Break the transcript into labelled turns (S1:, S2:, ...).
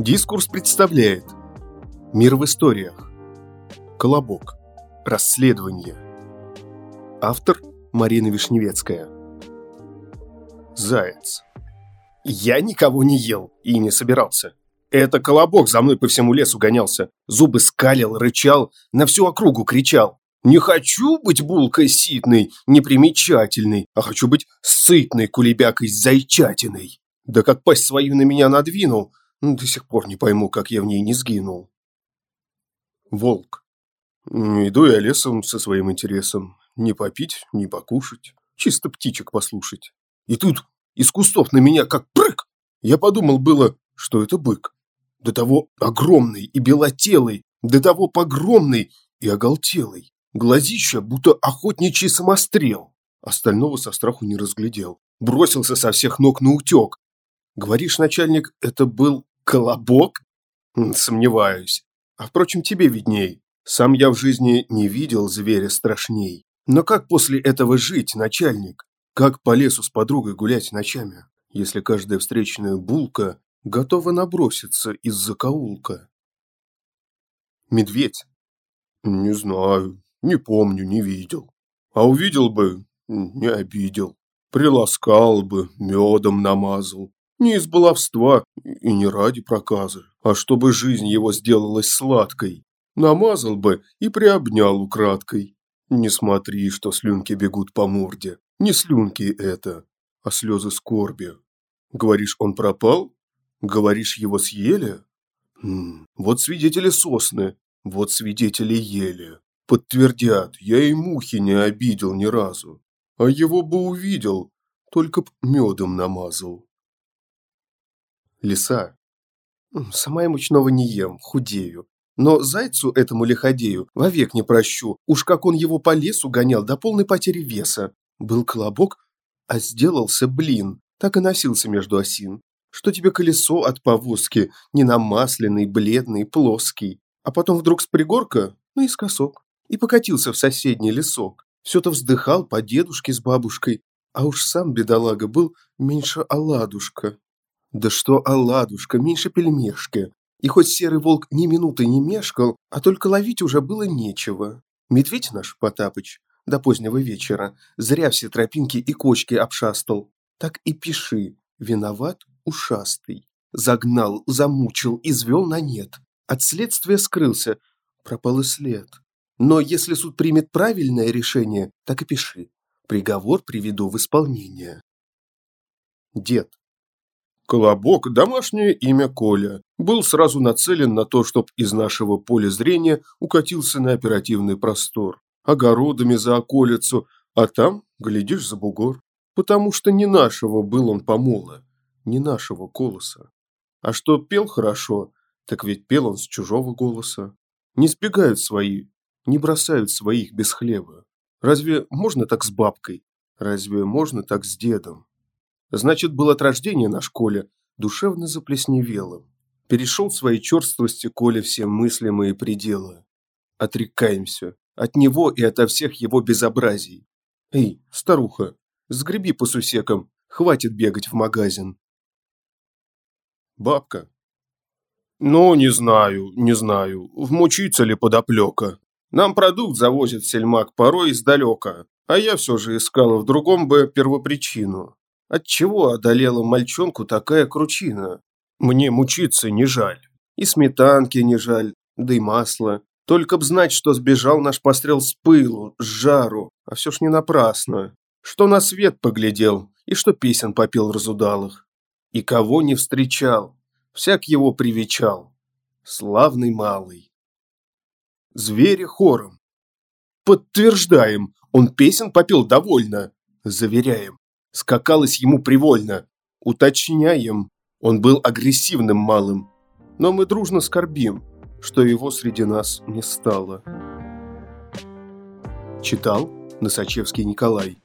S1: Дискурс представляет Мир в историях Колобок Расследование Автор Марина Вишневецкая Заяц Я никого не ел и не собирался. Это Колобок за мной по всему лесу гонялся. Зубы скалил, рычал, на всю округу кричал. Не хочу быть булкой ситной, непримечательной, а хочу быть сытной кулебякой зайчатиной. Да как пасть свою на меня надвинул, до сих пор не пойму, как я в ней не сгинул. Волк. Иду я лесом со своим интересом. Не попить, не покушать, чисто птичек послушать. И тут из кустов на меня как прыг. Я подумал было, что это бык. До того огромный и белотелый, до того погромный и оголтелый. Глазища, будто охотничий самострел. Остального со страху не разглядел. Бросился со всех ног на утек. Говоришь, начальник, это был колобок? Сомневаюсь. А впрочем, тебе видней. Сам я в жизни не видел зверя страшней. Но как после этого жить, начальник? Как по лесу с подругой гулять ночами, если каждая встречная булка готова наброситься из закоулка? Медведь? Не знаю. Не помню, не видел. А увидел бы, не обидел. Приласкал бы, медом намазал. Не из баловства и не ради проказа, а чтобы жизнь его сделалась сладкой. Намазал бы и приобнял украдкой. Не смотри, что слюнки бегут по морде. Не слюнки это, а слезы скорби. Говоришь, он пропал? Говоришь, его съели? М -м, вот свидетели сосны, вот свидетели ели. Подтвердят, я и мухи не обидел ни разу. А его бы увидел, только б медом намазал. Лиса. Сама я мучного не ем, худею. Но зайцу этому лиходею вовек не прощу. Уж как он его по лесу гонял до полной потери веса. Был колобок, а сделался блин. Так и носился между осин. Что тебе колесо от повозки, ненамасленный, бледный, плоский. А потом вдруг с пригорка наискосок и покатился в соседний лесок. Все-то вздыхал по дедушке с бабушкой, а уж сам бедолага был меньше оладушка. Да что оладушка, меньше пельмешка. И хоть серый волк ни минуты не мешкал, а только ловить уже было нечего. Медведь наш, Потапыч, до позднего вечера, зря все тропинки и кочки обшастал. Так и пиши, виноват ушастый. Загнал, замучил, извел на нет. От следствия скрылся, пропал и след. Но если суд примет правильное решение, так и пиши. Приговор приведу в исполнение. Дед. Колобок, домашнее имя Коля, был сразу нацелен на то, чтобы из нашего поля зрения укатился на оперативный простор, огородами за околицу, а там, глядишь, за бугор. Потому что не нашего был он помола, не нашего колоса. А что пел хорошо, так ведь пел он с чужого голоса. Не сбегают свои, не бросают своих без хлеба. Разве можно так с бабкой? Разве можно так с дедом? Значит, был от рождения на школе душевно заплесневелым. Перешел своей черствости Коля все мыслимые пределы. Отрекаемся. От него и ото всех его безобразий. Эй, старуха, сгреби по сусекам, хватит бегать в магазин. Бабка. Ну, не знаю, не знаю, вмучится ли подоплека. Нам продукт завозит сельмак порой издалека, а я все же искала в другом бы первопричину. Отчего одолела мальчонку такая кручина? Мне мучиться не жаль. И сметанки не жаль, да и масла. Только б знать, что сбежал наш пострел с пылу, с жару, а все ж не напрасно. Что на свет поглядел, и что песен попел разудалых. И кого не встречал, всяк его привечал. Славный малый. Звери хором. Подтверждаем, он песен попил довольно. Заверяем, скакалось ему привольно. Уточняем, он был агрессивным малым. Но мы дружно скорбим, что его среди нас не стало. Читал Носачевский Николай.